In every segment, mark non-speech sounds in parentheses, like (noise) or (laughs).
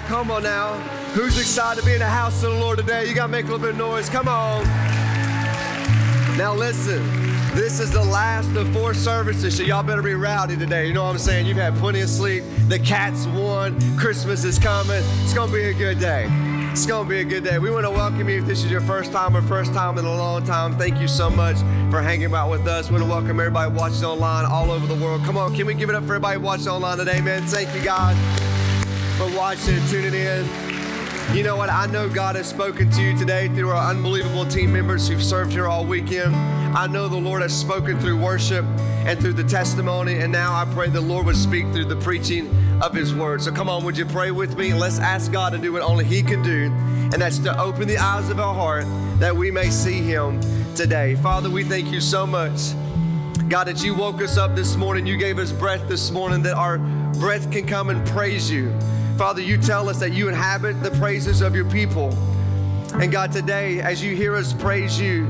come on now. Who's excited to be in the house of the Lord today? You got to make a little bit of noise. Come on. Now, listen, this is the last of four services, so y'all better be rowdy today. You know what I'm saying? You've had plenty of sleep. The cats won. Christmas is coming. It's going to be a good day. It's going to be a good day. We want to welcome you if this is your first time or first time in a long time. Thank you so much for hanging out with us. We want to welcome everybody watching online all over the world. Come on, can we give it up for everybody watching online today, man? Thank you, God, for watching and tuning in. You know what? I know God has spoken to you today through our unbelievable team members who've served here all weekend. I know the Lord has spoken through worship and through the testimony, and now I pray the Lord would speak through the preaching of His Word. So come on, would you pray with me? Let's ask God to do what only He can do, and that's to open the eyes of our heart that we may see Him today. Father, we thank you so much. God, that you woke us up this morning, you gave us breath this morning, that our breath can come and praise you. Father, you tell us that you inhabit the praises of your people. And God, today, as you hear us praise you,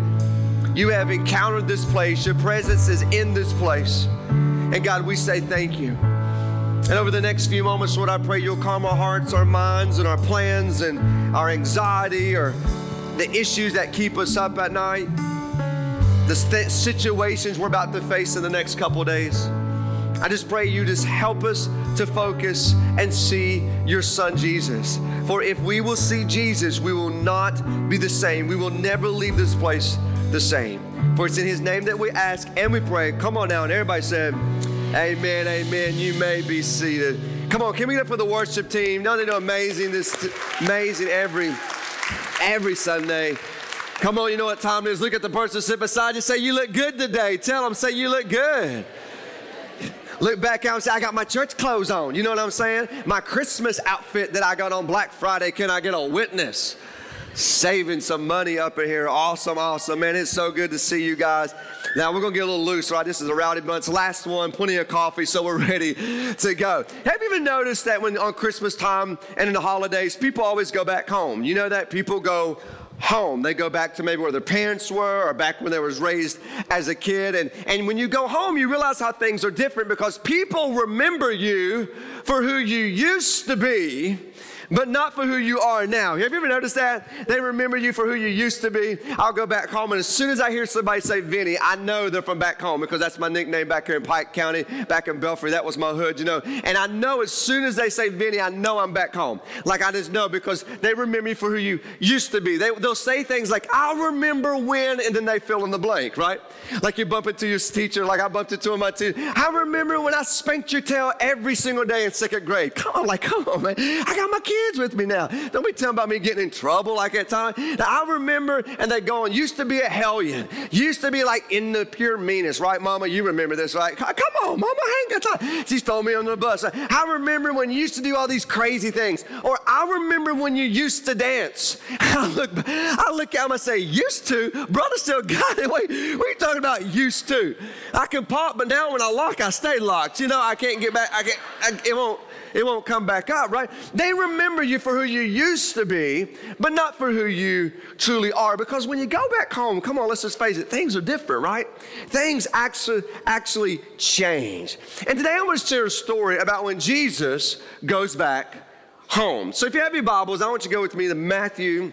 you have encountered this place. Your presence is in this place. And God, we say thank you. And over the next few moments, Lord, I pray you'll calm our hearts, our minds, and our plans, and our anxiety, or the issues that keep us up at night, the st- situations we're about to face in the next couple days. I just pray you just help us to focus and see your son Jesus. For if we will see Jesus, we will not be the same. We will never leave this place the same. For it's in his name that we ask and we pray. Come on now, and everybody said, Amen, amen. You may be seated. Come on, can we get up for the worship team? Don't they know amazing? This amazing every every Sunday. Come on, you know what time it is. Look at the person sitting beside you. Say, you look good today. Tell them, say, you look good. Look back out and say, I got my church clothes on. You know what I'm saying? My Christmas outfit that I got on Black Friday. Can I get a witness? Saving some money up in here. Awesome, awesome. Man, it's so good to see you guys. Now we're gonna get a little loose, right? This is a rowdy bunch. Last one, plenty of coffee, so we're (laughs) ready to go. Have you even noticed that when on Christmas time and in the holidays, people always go back home? You know that people go home. They go back to maybe where their parents were or back when they was raised as a kid. And, and when you go home, you realize how things are different because people remember you for who you used to be but not for who you are now. Have you ever noticed that? They remember you for who you used to be. I'll go back home, and as soon as I hear somebody say Vinny, I know they're from back home because that's my nickname back here in Pike County, back in Belfry. That was my hood, you know. And I know as soon as they say Vinny, I know I'm back home. Like I just know because they remember you for who you used to be. They, they'll say things like, I'll remember when, and then they fill in the blank, right? Like you bump into your teacher, like I bumped into my teacher. I remember when I spanked your tail every single day in second grade. Come on, like, come on, man. I got my kids with me now. Don't be telling about me getting in trouble like that time. Now, I remember, and they going, used to be a hellion. Used to be like in the pure meanest, right, Mama? You remember this, right? Come on, Mama, I ain't got time. She's throwing me on the bus. I remember when you used to do all these crazy things. Or I remember when you used to dance. (laughs) I look, I look at him and say, used to? Brother still got it. Wait, what are you talking about used to? I can pop, but now when I lock, I stay locked. You know, I can't get back. I can't, I, it won't it won't come back up, right? They remember you for who you used to be, but not for who you truly are. Because when you go back home, come on, let's just face it, things are different, right? Things actually actually change. And today I want to share a story about when Jesus goes back home. So if you have your Bibles, I want you to go with me to Matthew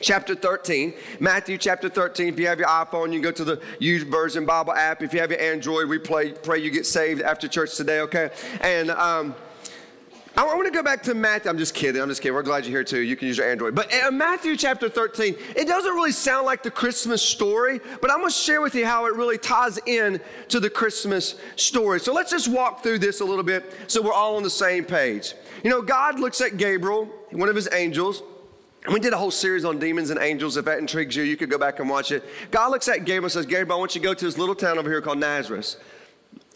chapter 13. Matthew chapter 13. If you have your iPhone, you can go to the YouVersion Bible app. If you have your Android, we pray, pray you get saved after church today, okay? And um, I want to go back to Matthew. I'm just kidding. I'm just kidding. We're glad you're here too. You can use your Android. But in Matthew chapter 13, it doesn't really sound like the Christmas story, but I'm going to share with you how it really ties in to the Christmas story. So let's just walk through this a little bit so we're all on the same page. You know, God looks at Gabriel, one of his angels, we did a whole series on demons and angels. If that intrigues you, you could go back and watch it. God looks at Gabriel and says, Gabriel, I want you to go to this little town over here called Nazareth.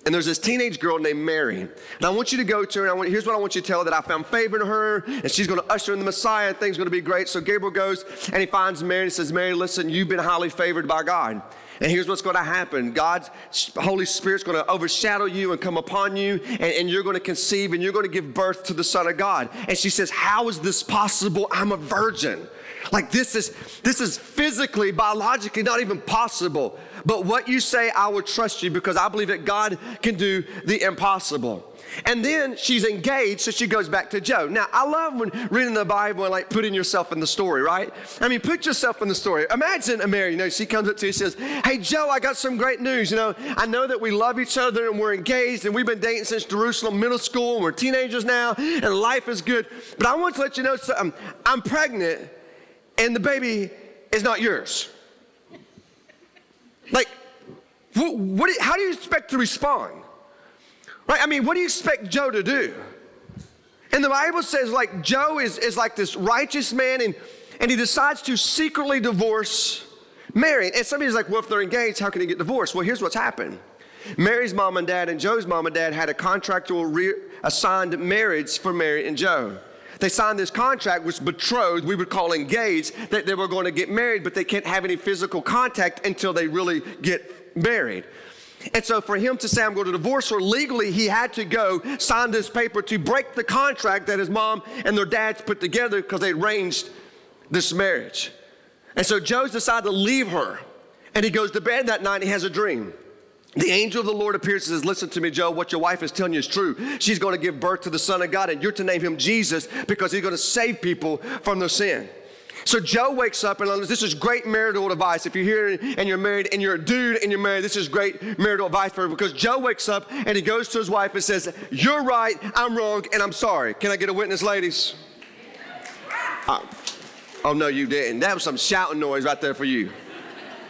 And there's this teenage girl named Mary. And I want you to go to her. And want, here's what I want you to tell her that I found favor in her, and she's going to usher in the Messiah, and things are going to be great. So Gabriel goes and he finds Mary and says, Mary, listen, you've been highly favored by God. And here's what's going to happen God's Holy Spirit's going to overshadow you and come upon you, and, and you're going to conceive and you're going to give birth to the Son of God. And she says, How is this possible? I'm a virgin. Like this is this is physically, biologically not even possible. But what you say, I will trust you because I believe that God can do the impossible. And then she's engaged, so she goes back to Joe. Now, I love when reading the Bible and like putting yourself in the story, right? I mean, put yourself in the story. Imagine a Mary, you know, she comes up to you and says, Hey, Joe, I got some great news. You know, I know that we love each other and we're engaged and we've been dating since Jerusalem Middle School and we're teenagers now and life is good. But I want to let you know something. I'm pregnant and the baby is not yours. Like, what, what how do you expect to respond? Right? I mean, what do you expect Joe to do? And the Bible says, like, Joe is, is like this righteous man, and, and he decides to secretly divorce Mary. And somebody's like, well, if they're engaged, how can he get divorced? Well, here's what's happened. Mary's mom and dad and Joe's mom and dad had a contractual re- assigned marriage for Mary and Joe. They signed this contract, which betrothed, we would call engaged, that they were going to get married, but they can't have any physical contact until they really get married. And so for him to say, I'm going to divorce her legally, he had to go sign this paper to break the contract that his mom and their dads put together because they arranged this marriage. And so Joe's decided to leave her. And he goes to bed that night and he has a dream. The angel of the Lord appears and says, Listen to me, Joe, what your wife is telling you is true. She's going to give birth to the Son of God, and you're to name him Jesus because he's going to save people from their sin. So Joe wakes up and this is great marital advice. If you're here and you're married and you're a dude and you're married, this is great marital advice for him because Joe wakes up and he goes to his wife and says, You're right, I'm wrong, and I'm sorry. Can I get a witness, ladies? Uh, oh, no, you didn't. That was some shouting noise right there for you.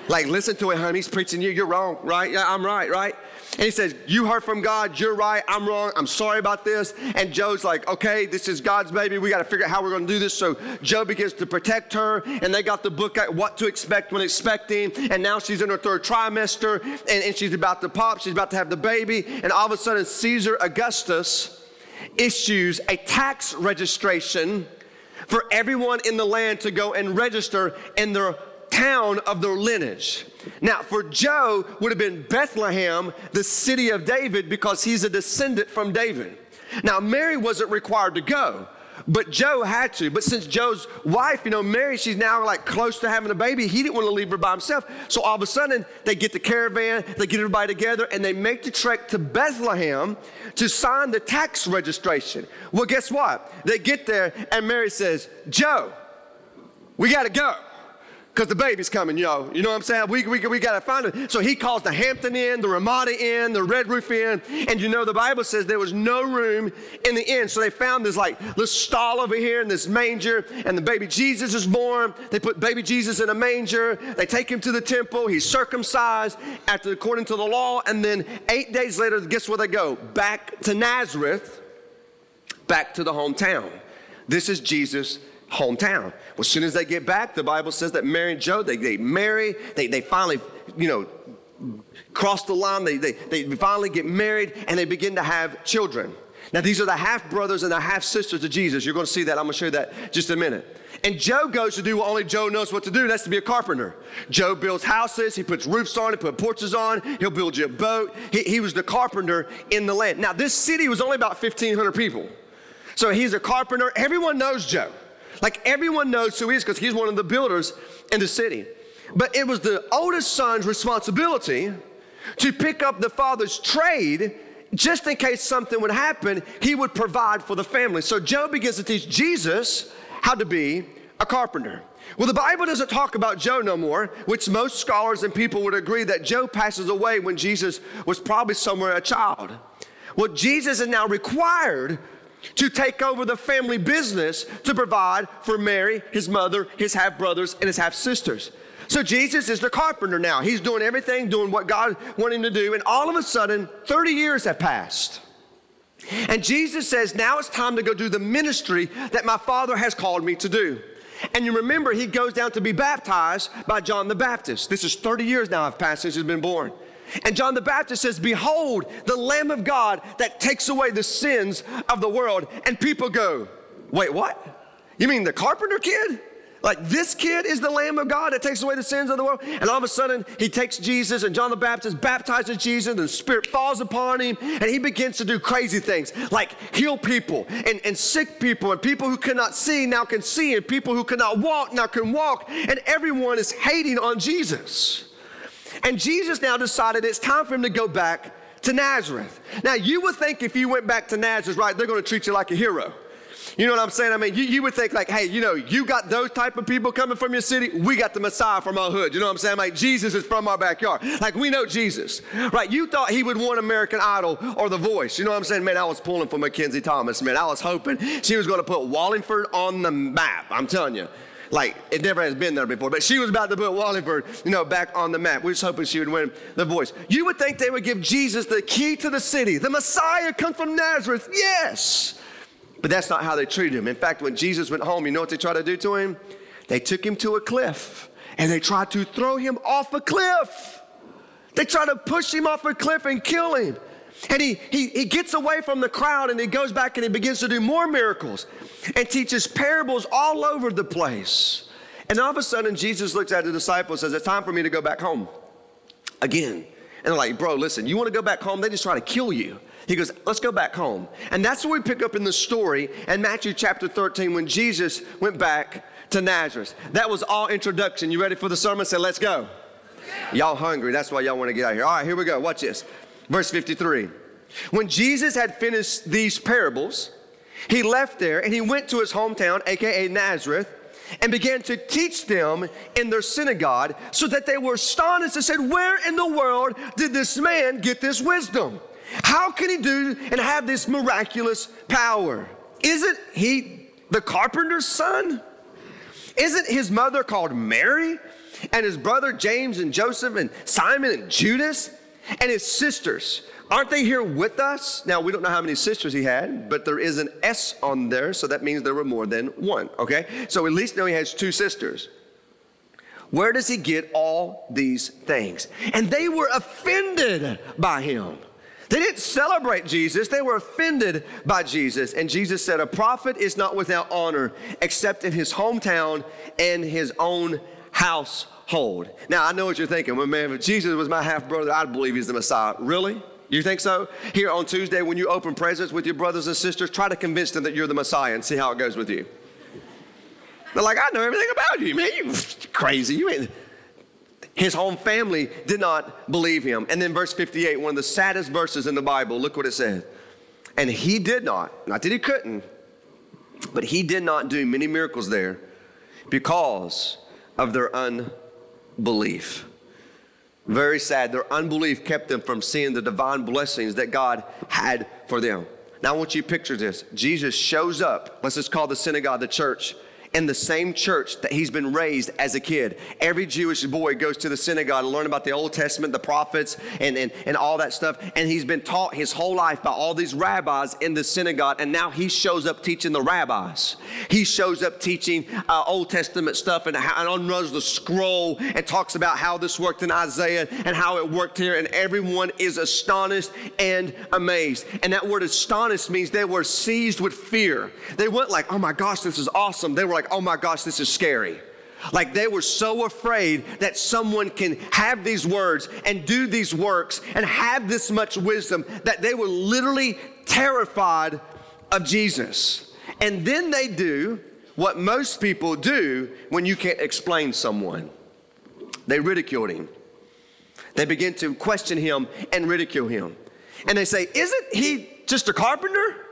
Like, listen to it, honey. He's preaching you. You're wrong, right? Yeah, I'm right, right? And he says, You heard from God. You're right. I'm wrong. I'm sorry about this. And Joe's like, Okay, this is God's baby. We got to figure out how we're going to do this. So Joe begins to protect her. And they got the book at What to Expect When Expecting. And now she's in her third trimester. And, and she's about to pop. She's about to have the baby. And all of a sudden, Caesar Augustus issues a tax registration for everyone in the land to go and register in their town of their lineage. Now, for Joe, would have been Bethlehem, the city of David, because he's a descendant from David. Now, Mary wasn't required to go, but Joe had to. But since Joe's wife, you know, Mary, she's now like close to having a baby, he didn't want to leave her by himself. So all of a sudden, they get the caravan, they get everybody together, and they make the trek to Bethlehem to sign the tax registration. Well, guess what? They get there, and Mary says, Joe, we got to go because the baby's coming, yo. You know what I'm saying? We, we, we got to find it. So he calls the Hampton Inn, the Ramada Inn, the Red Roof Inn. And you know, the Bible says there was no room in the inn. So they found this like this stall over here in this manger, and the baby Jesus is born. They put baby Jesus in a manger. They take him to the temple. He's circumcised after, according to the law. And then eight days later, guess where they go? Back to Nazareth, back to the hometown. This is Jesus' hometown. Well, as soon as they get back, the Bible says that Mary and Joe, they, they marry, they, they finally, you know, cross the line, they, they, they finally get married, and they begin to have children. Now, these are the half brothers and the half sisters of Jesus. You're going to see that. I'm going to show you that just a minute. And Joe goes to do what only Joe knows what to do. That's to be a carpenter. Joe builds houses. He puts roofs on. He puts porches on. He'll build you a boat. He, he was the carpenter in the land. Now, this city was only about 1,500 people. So he's a carpenter. Everyone knows Joe. Like everyone knows who he is because he's one of the builders in the city. But it was the oldest son's responsibility to pick up the father's trade just in case something would happen, he would provide for the family. So Joe begins to teach Jesus how to be a carpenter. Well, the Bible doesn't talk about Joe no more, which most scholars and people would agree that Joe passes away when Jesus was probably somewhere a child. Well, Jesus is now required to take over the family business to provide for Mary, his mother, his half brothers, and his half sisters. So Jesus is the carpenter now. He's doing everything, doing what God wanted him to do. And all of a sudden, 30 years have passed. And Jesus says, Now it's time to go do the ministry that my Father has called me to do. And you remember, he goes down to be baptized by John the Baptist. This is 30 years now have passed since he's been born. And John the Baptist says, Behold, the Lamb of God that takes away the sins of the world. And people go, Wait, what? You mean the carpenter kid? Like this kid is the Lamb of God that takes away the sins of the world. And all of a sudden, he takes Jesus, and John the Baptist baptizes Jesus, and the Spirit falls upon him, and he begins to do crazy things like heal people and, and sick people, and people who cannot see now can see, and people who cannot walk now can walk, and everyone is hating on Jesus. And Jesus now decided it's time for him to go back to Nazareth. Now, you would think if you went back to Nazareth, right, they're going to treat you like a hero. You know what I'm saying? I mean, you, you would think like, hey, you know, you got those type of people coming from your city. We got the Messiah from our hood. You know what I'm saying? Like Jesus is from our backyard. Like we know Jesus, right? You thought he would want American Idol or The Voice. You know what I'm saying? Man, I was pulling for Mackenzie Thomas. Man, I was hoping she was going to put Wallingford on the map. I'm telling you. Like it never has been there before, but she was about to put Wallingford, you know, back on the map. We just hoping she would win the voice. You would think they would give Jesus the key to the city. The Messiah comes from Nazareth. Yes. But that's not how they treated him. In fact, when Jesus went home, you know what they tried to do to him? They took him to a cliff and they tried to throw him off a cliff. They tried to push him off a cliff and kill him. And he, he, he gets away from the crowd and he goes back and he begins to do more miracles and teaches parables all over the place. And all of a sudden, Jesus looks at the disciples and says, It's time for me to go back home again. And they're like, Bro, listen, you want to go back home? They just try to kill you. He goes, Let's go back home. And that's what we pick up in the story in Matthew chapter 13 when Jesus went back to Nazareth. That was all introduction. You ready for the sermon? Say, Let's go. Y'all hungry. That's why y'all want to get out here. All right, here we go. Watch this. Verse 53. When Jesus had finished these parables, he left there and he went to his hometown, aka Nazareth, and began to teach them in their synagogue so that they were astonished and said, Where in the world did this man get this wisdom? How can he do and have this miraculous power? Isn't he the carpenter's son? Isn't his mother called Mary? And his brother James and Joseph and Simon and Judas? And his sisters, aren't they here with us? Now, we don't know how many sisters he had, but there is an S on there, so that means there were more than one, okay? So at least know he has two sisters. Where does he get all these things? And they were offended by him. They didn't celebrate Jesus, they were offended by Jesus. And Jesus said, A prophet is not without honor except in his hometown and his own household. Now, I know what you're thinking. Well, man, if Jesus was my half brother, I'd believe he's the Messiah. Really? You think so? Here on Tuesday, when you open presents with your brothers and sisters, try to convince them that you're the Messiah and see how it goes with you. They're like, I know everything about you, man. You (laughs) crazy. You ain't. His home family did not believe him. And then verse 58, one of the saddest verses in the Bible, look what it says. And he did not, not that he couldn't, but he did not do many miracles there because of their unbelief. Very sad. Their unbelief kept them from seeing the divine blessings that God had for them. Now, I want you to picture this. Jesus shows up. Let's just call the synagogue the church in the same church that he's been raised as a kid. Every Jewish boy goes to the synagogue to learn about the Old Testament, the prophets, and, and, and all that stuff. And he's been taught his whole life by all these rabbis in the synagogue. And now he shows up teaching the rabbis. He shows up teaching uh, Old Testament stuff and, and unrolls the scroll and talks about how this worked in Isaiah and how it worked here. And everyone is astonished and amazed. And that word astonished means they were seized with fear. They weren't like, oh my gosh, this is awesome. They were like, like, oh my gosh, this is scary. Like they were so afraid that someone can have these words and do these works and have this much wisdom that they were literally terrified of Jesus. And then they do what most people do when you can't explain someone they ridiculed him. They begin to question him and ridicule him. And they say, Isn't he just a carpenter?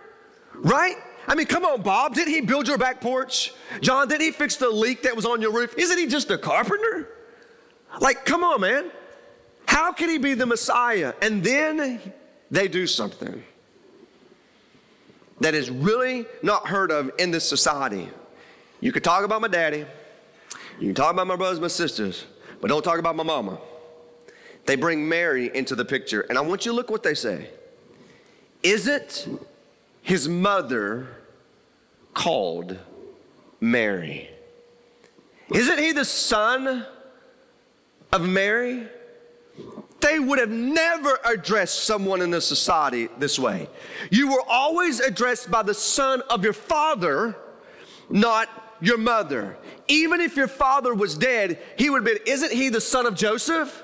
Right? I mean, come on, Bob. Didn't he build your back porch? John, didn't he fix the leak that was on your roof? Isn't he just a carpenter? Like, come on, man. How can he be the Messiah? And then they do something that is really not heard of in this society. You could talk about my daddy, you can talk about my brothers, my sisters, but don't talk about my mama. They bring Mary into the picture, and I want you to look what they say. Is it his mother called Mary. Isn't he the son of Mary? They would have never addressed someone in the society this way. You were always addressed by the son of your father, not your mother. Even if your father was dead, he would have been, Isn't he the son of Joseph?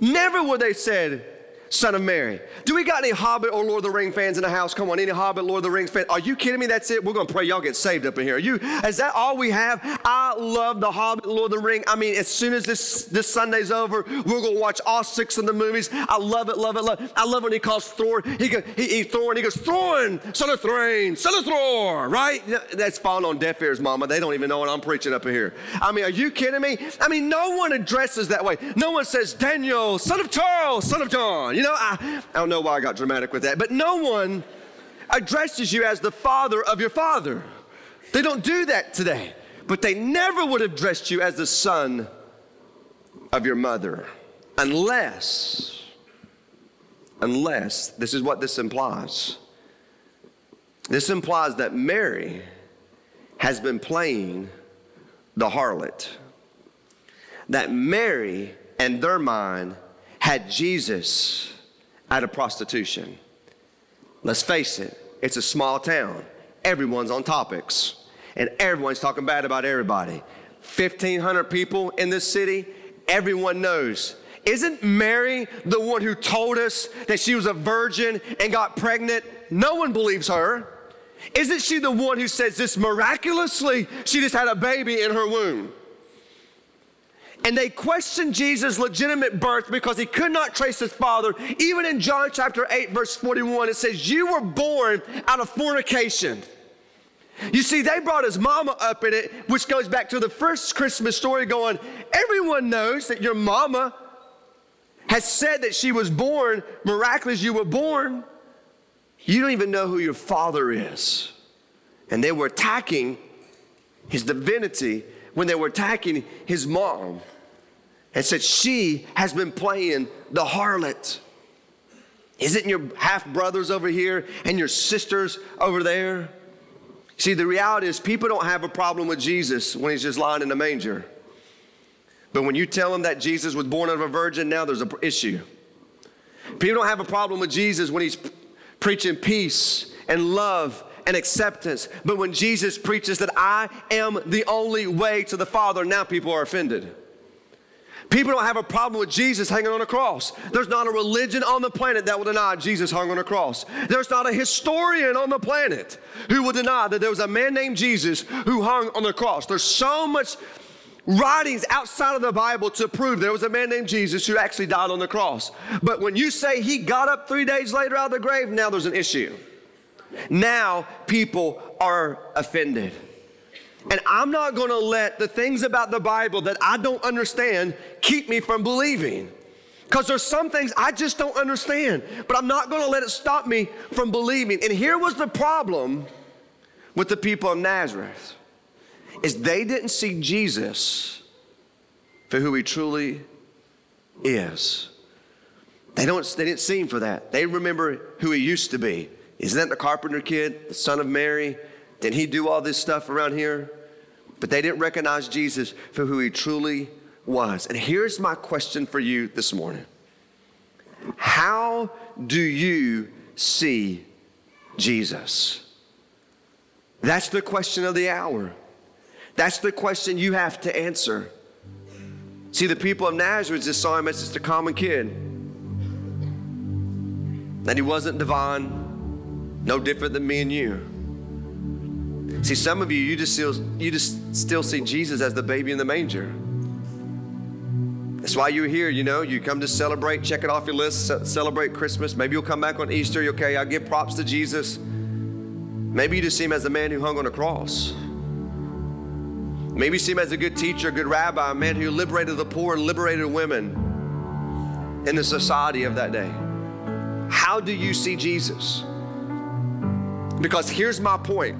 Never would they said, son of Mary. Do we got any Hobbit or Lord of the Ring fans in the house? Come on, any Hobbit, Lord of the Rings fans? Are you kidding me? That's it. We're gonna pray y'all get saved up in here. Are you? Is that all we have? I love the Hobbit, Lord of the Ring. I mean, as soon as this this Sunday's over, we're gonna watch all six of the movies. I love it, love it, love. It. I love when he calls Thor. He goes, he, he Thor, and he goes, Thorn, son of Thrain, son of Thor. Right? That's falling on deaf ears, Mama. They don't even know what I'm preaching up in here. I mean, are you kidding me? I mean, no one addresses that way. No one says Daniel, son of Charles, son of John. You know, I, I don't know why I got dramatic with that, but no one addresses you as the father of your father. They don't do that today, but they never would have addressed you as the son of your mother unless, unless, this is what this implies. This implies that Mary has been playing the harlot. That Mary and their mind had Jesus out of prostitution. Let's face it, it's a small town. Everyone's on topics, and everyone's talking bad about everybody. 1,500 people in this city, everyone knows. Isn't Mary the one who told us that she was a virgin and got pregnant? No one believes her. Isn't she the one who says this miraculously? She just had a baby in her womb. And they questioned Jesus' legitimate birth because he could not trace his father. Even in John chapter 8, verse 41, it says, You were born out of fornication. You see, they brought his mama up in it, which goes back to the first Christmas story, going, Everyone knows that your mama has said that she was born miraculous, you were born. You don't even know who your father is. And they were attacking his divinity when they were attacking his mom and said, She has been playing the harlot. Isn't your half brothers over here and your sisters over there? See, the reality is, people don't have a problem with Jesus when he's just lying in the manger. But when you tell them that Jesus was born of a virgin, now there's an issue. People don't have a problem with Jesus when he's preaching peace and love and acceptance. But when Jesus preaches that I am the only way to the Father, now people are offended. People don't have a problem with Jesus hanging on a cross. There's not a religion on the planet that will deny Jesus hung on a cross. There's not a historian on the planet who will deny that there was a man named Jesus who hung on the cross. There's so much writings outside of the Bible to prove there was a man named Jesus who actually died on the cross. But when you say he got up three days later out of the grave, now there's an issue. Now people are offended. And I'm not going to let the things about the Bible that I don't understand keep me from believing. Because there's some things I just don't understand, but I'm not going to let it stop me from believing. And here was the problem with the people of Nazareth is they didn't see Jesus for who he truly is. They don't they didn't see him for that. They remember who he used to be. Isn't that the carpenter kid, the son of Mary? Did he do all this stuff around here? But they didn't recognize Jesus for who he truly was. And here's my question for you this morning How do you see Jesus? That's the question of the hour. That's the question you have to answer. See, the people of Nazareth just saw him as just a common kid. That he wasn't divine, no different than me and you. See, some of you, you just still, you just still see Jesus as the baby in the manger. That's why you're here, you know. You come to celebrate, check it off your list, celebrate Christmas. Maybe you'll come back on Easter. Okay, I'll give props to Jesus. Maybe you just see him as the man who hung on a cross. Maybe you see him as a good teacher, a good rabbi, a man who liberated the poor and liberated women in the society of that day. How do you see Jesus? Because here's my point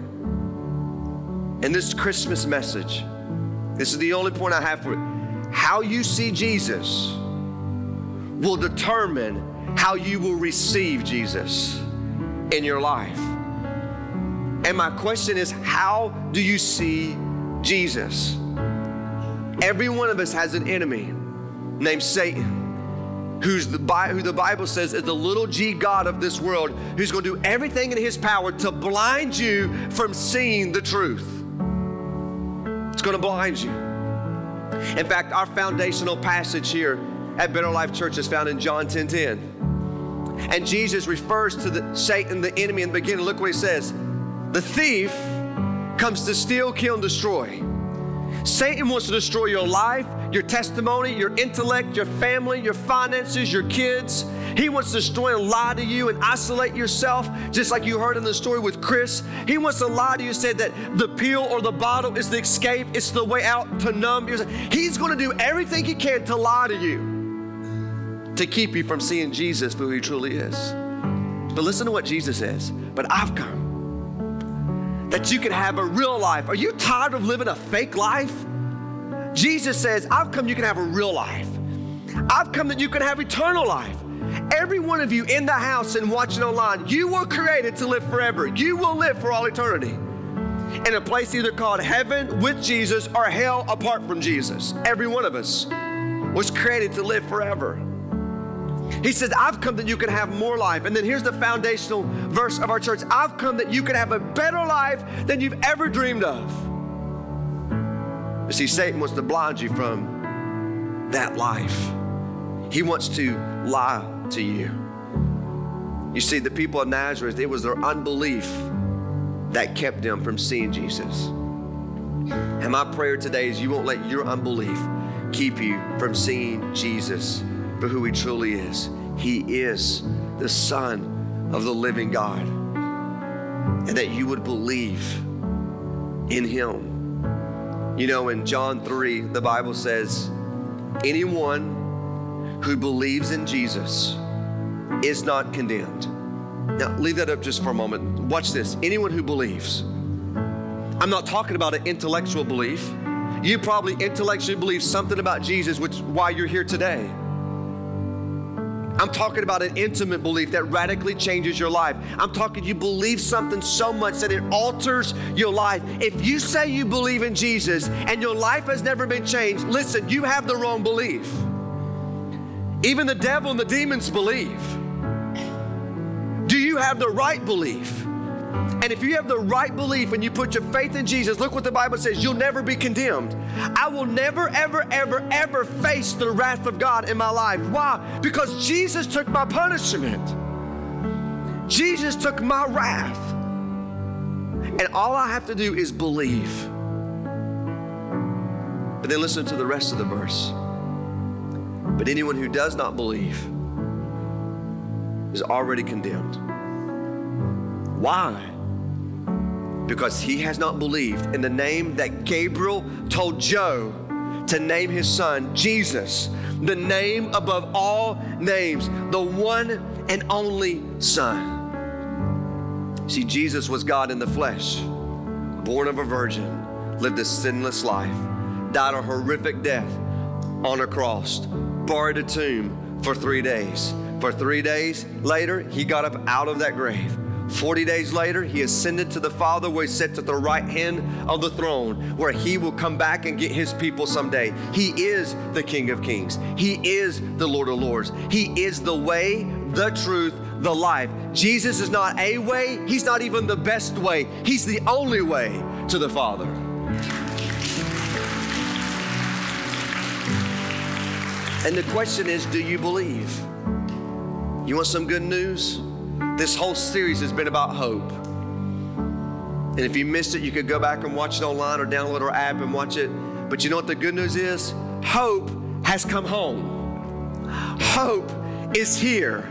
in this Christmas message, this is the only point I have for it. How you see Jesus will determine how you will receive Jesus in your life. And my question is how do you see Jesus? Every one of us has an enemy named Satan, who's the, who the Bible says is the little g God of this world, who's going to do everything in his power to blind you from seeing the truth It's going to blind you. In fact, our foundational passage here at Better Life Church is found in John 10 10. And Jesus refers to the Satan, the enemy, in the beginning. Look what he says. The thief comes to steal, kill, and destroy. Satan wants to destroy your life, your testimony, your intellect, your family, your finances, your kids. He wants to destroy and lie to you and isolate yourself, just like you heard in the story with Chris. He wants to lie to you, said that the pill or the bottle is the escape, it's the way out to numb yourself. He's going to do everything he can to lie to you, to keep you from seeing Jesus for who he truly is. But listen to what Jesus says. But I've come that you can have a real life. Are you tired of living a fake life? Jesus says, I've come you can have a real life. I've come that you can have eternal life. Every one of you in the house and watching online, you were created to live forever. You will live for all eternity in a place either called heaven with Jesus or hell apart from Jesus. Every one of us was created to live forever. He says, I've come that you can have more life. And then here's the foundational verse of our church I've come that you can have a better life than you've ever dreamed of. You see, Satan wants to blind you from that life, he wants to lie to you. You see, the people of Nazareth, it was their unbelief that kept them from seeing Jesus. And my prayer today is you won't let your unbelief keep you from seeing Jesus for who he truly is. He is the Son of the living God. And that you would believe in him. You know, in John 3, the Bible says, anyone who believes in Jesus is not condemned. Now, leave that up just for a moment. Watch this. Anyone who believes, I'm not talking about an intellectual belief. You probably intellectually believe something about Jesus, which why you're here today. I'm talking about an intimate belief that radically changes your life. I'm talking you believe something so much that it alters your life. If you say you believe in Jesus and your life has never been changed, listen, you have the wrong belief. Even the devil and the demons believe. Do you have the right belief? And if you have the right belief and you put your faith in Jesus, look what the Bible says you'll never be condemned. I will never, ever, ever, ever face the wrath of God in my life. Why? Because Jesus took my punishment, Jesus took my wrath. And all I have to do is believe. But then listen to the rest of the verse. But anyone who does not believe is already condemned. Why? because he has not believed in the name that Gabriel told Joe to name his son Jesus, the name above all names, the one and only Son. See, Jesus was God in the flesh, born of a virgin, lived a sinless life, died a horrific death on a cross, buried a tomb for three days. For three days later, he got up out of that grave 40 days later, he ascended to the Father where he sits at the right hand of the throne, where he will come back and get his people someday. He is the King of Kings. He is the Lord of Lords. He is the way, the truth, the life. Jesus is not a way, he's not even the best way. He's the only way to the Father. And the question is do you believe? You want some good news? This whole series has been about hope. And if you missed it, you could go back and watch it online or download our app and watch it. But you know what the good news is? Hope has come home. Hope is here.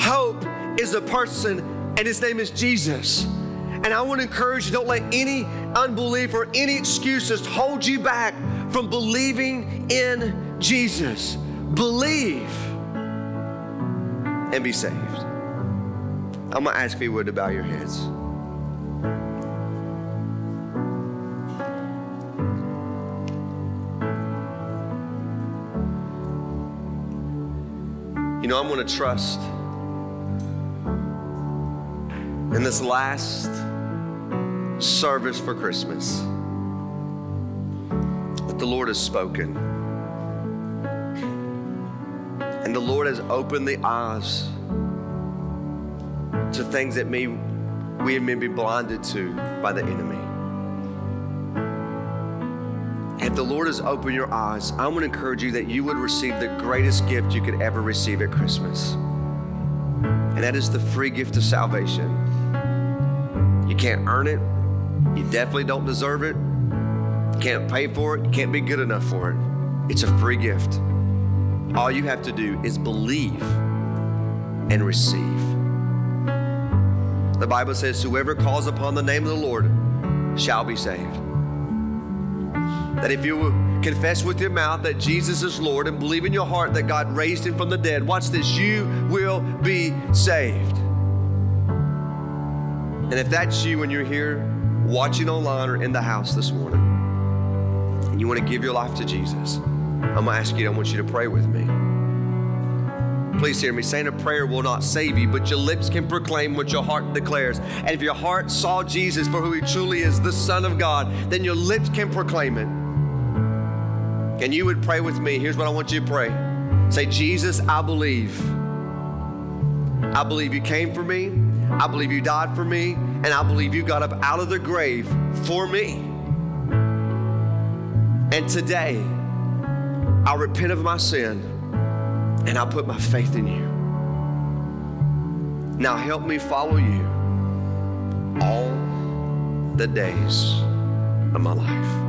Hope is a person, and his name is Jesus. And I want to encourage you don't let any unbelief or any excuses hold you back from believing in Jesus. Believe and be saved. I'm going to ask if you would to bow your heads. You know, I'm going to trust in this last service for Christmas that the Lord has spoken. And the Lord has opened the eyes to things that may, we have been blinded to by the enemy. If the Lord has opened your eyes, I want to encourage you that you would receive the greatest gift you could ever receive at Christmas. and that is the free gift of salvation. You can't earn it, you definitely don't deserve it, you can't pay for it, you can't be good enough for it. It's a free gift. All you have to do is believe and receive. The Bible says, Whoever calls upon the name of the Lord shall be saved. That if you confess with your mouth that Jesus is Lord and believe in your heart that God raised him from the dead, watch this, you will be saved. And if that's you and you're here watching online or in the house this morning, and you want to give your life to Jesus, I'm going to ask you, I want you to pray with me. Please hear me. Saying a prayer will not save you, but your lips can proclaim what your heart declares. And if your heart saw Jesus for who he truly is, the Son of God, then your lips can proclaim it. And you would pray with me. Here's what I want you to pray Say, Jesus, I believe. I believe you came for me. I believe you died for me. And I believe you got up out of the grave for me. And today, I repent of my sin and I put my faith in you. Now help me follow you all the days of my life.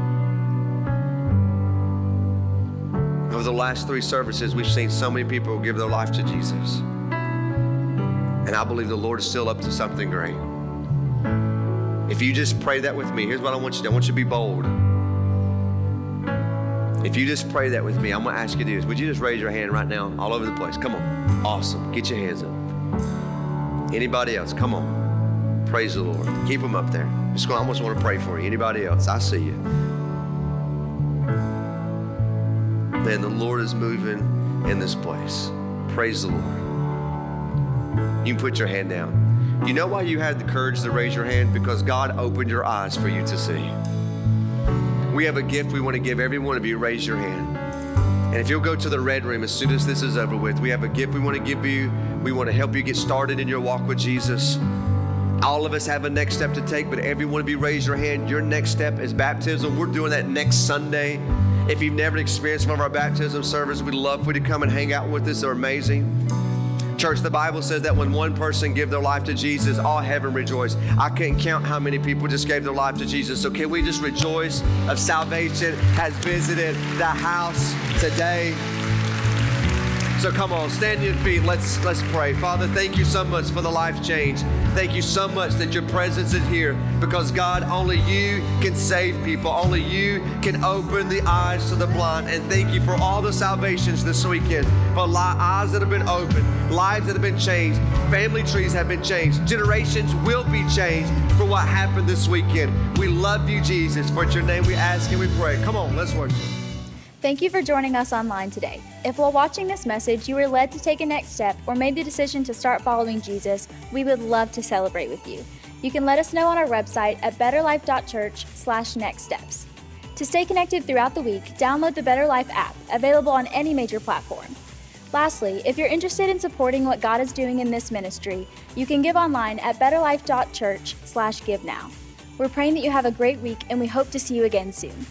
Over the last three services, we've seen so many people give their life to Jesus. And I believe the Lord is still up to something great. If you just pray that with me, here's what I want you to do I want you to be bold. If you just pray that with me, I'm going to ask you this. Would you just raise your hand right now, all over the place? Come on. Awesome. Get your hands up. Anybody else? Come on. Praise the Lord. Keep them up there. Just going, I almost want to pray for you. Anybody else? I see you. Man, the Lord is moving in this place. Praise the Lord. You can put your hand down. You know why you had the courage to raise your hand? Because God opened your eyes for you to see. We have a gift we want to give every one of you. Raise your hand. And if you'll go to the red room as soon as this is over with, we have a gift we want to give you. We want to help you get started in your walk with Jesus. All of us have a next step to take, but every one of you raise your hand. Your next step is baptism. We're doing that next Sunday. If you've never experienced one of our baptism services, we'd love for you to come and hang out with us. They're amazing. Church, the Bible says that when one person give their life to Jesus, all heaven rejoice. I can't count how many people just gave their life to Jesus. So can we just rejoice of salvation has visited the house today? So come on, stand your feet. Let's let's pray. Father, thank you so much for the life change. Thank you so much that your presence is here because God, only you can save people. Only you can open the eyes to the blind. And thank you for all the salvations this weekend, for eyes that have been opened, lives that have been changed, family trees have been changed, generations will be changed for what happened this weekend. We love you, Jesus. For your name we ask and we pray. Come on, let's worship. Thank you for joining us online today. If while watching this message you were led to take a next step or made the decision to start following Jesus, we would love to celebrate with you. You can let us know on our website at betterlife.church/nextsteps. To stay connected throughout the week, download the Better Life app, available on any major platform. Lastly, if you're interested in supporting what God is doing in this ministry, you can give online at betterlife.church/give now. We're praying that you have a great week and we hope to see you again soon.